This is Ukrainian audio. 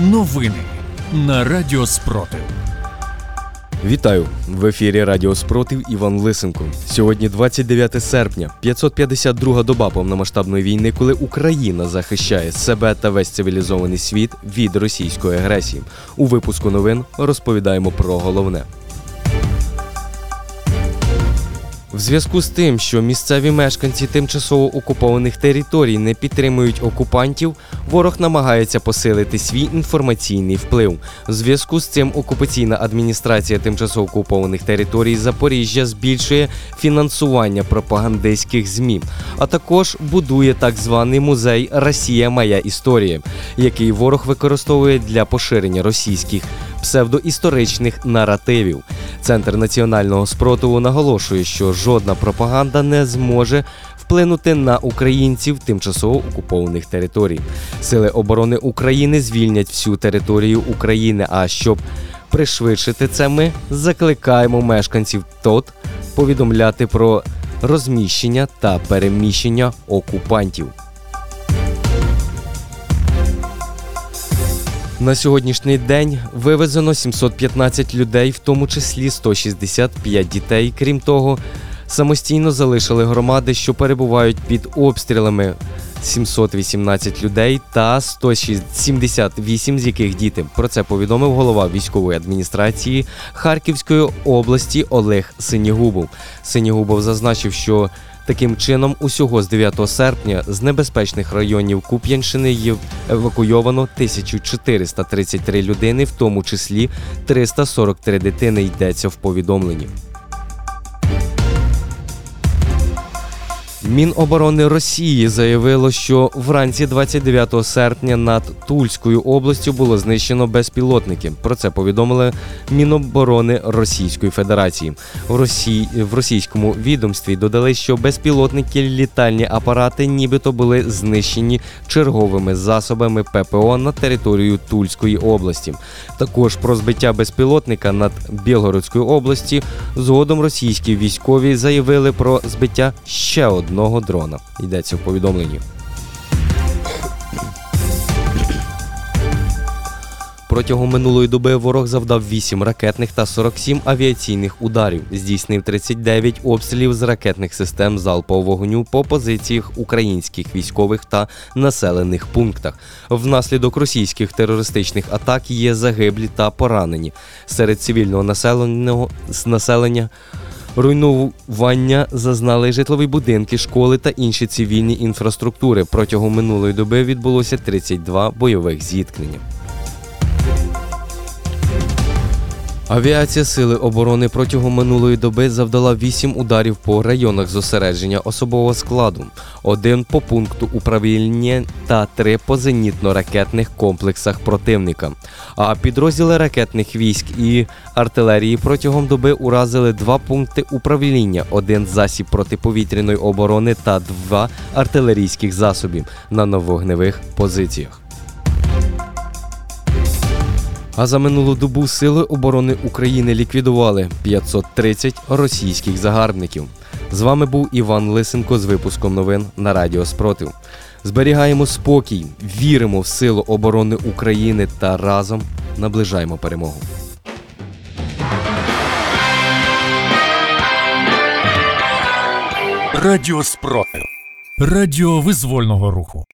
Новини на Радіо Спротив. Вітаю в ефірі Радіо Спротив Іван Лисенко. Сьогодні 29 серпня, 552 доба повномасштабної війни, коли Україна захищає себе та весь цивілізований світ від російської агресії. У випуску новин розповідаємо про головне. В зв'язку з тим, що місцеві мешканці тимчасово окупованих територій не підтримують окупантів, ворог намагається посилити свій інформаційний вплив. В зв'язку з цим окупаційна адміністрація тимчасово окупованих територій Запоріжжя збільшує фінансування пропагандистських змі, а також будує так званий музей Росія Моя історія, який ворог використовує для поширення російських псевдоісторичних наративів. Центр національного спротиву наголошує, що жодна пропаганда не зможе вплинути на українців тимчасово окупованих територій. Сили оборони України звільнять всю територію України. А щоб пришвидшити це, ми закликаємо мешканців ТОТ повідомляти про розміщення та переміщення окупантів. На сьогоднішній день вивезено 715 людей, в тому числі 165 дітей. Крім того, самостійно залишили громади, що перебувають під обстрілами. 718 людей та 178 з яких діти. Про це повідомив голова військової адміністрації Харківської області Олег Синігубов. Синігубов зазначив, що Таким чином, усього з 9 серпня з небезпечних районів Куп'янщини є евакуйовано 1433 людини, в тому числі 343 дитини йдеться в повідомленні. Міноборони Росії заявило, що вранці 29 серпня над Тульською областю було знищено безпілотники. Про це повідомили Міноборони Російської Федерації. В Росії в російському відомстві додали, що безпілотники літальні апарати, нібито були знищені черговими засобами ППО на територію Тульської області. Також про збиття безпілотника над Білгородською області згодом російські військові заявили про збиття ще одного одного дрона. Йдеться в повідомленні. Протягом минулої доби ворог завдав 8 ракетних та 47 авіаційних ударів. Здійснив 39 обстрілів з ракетних систем залпового вогню по позиціях українських військових та населених пунктах. Внаслідок російських терористичних атак є загиблі та поранені серед цивільного населеного населення. Руйнування зазнали житлові будинки, школи та інші цивільні інфраструктури. Протягом минулої доби відбулося 32 бойових зіткнення. Авіація Сили оборони протягом минулої доби завдала 8 ударів по районах зосередження особового складу, один по пункту управління та три по зенітно-ракетних комплексах противника. А підрозділи ракетних військ і артилерії протягом доби уразили два пункти управління, один засіб протиповітряної оборони та два артилерійських засобів на новогневих позиціях. А за минулу добу Сили оборони України ліквідували 530 російських загарбників. З вами був Іван Лисенко з випуском новин на Радіо Спротив. Зберігаємо спокій, віримо в силу оборони України та разом наближаємо перемогу. Радіо Спротив. Радіо визвольного руху.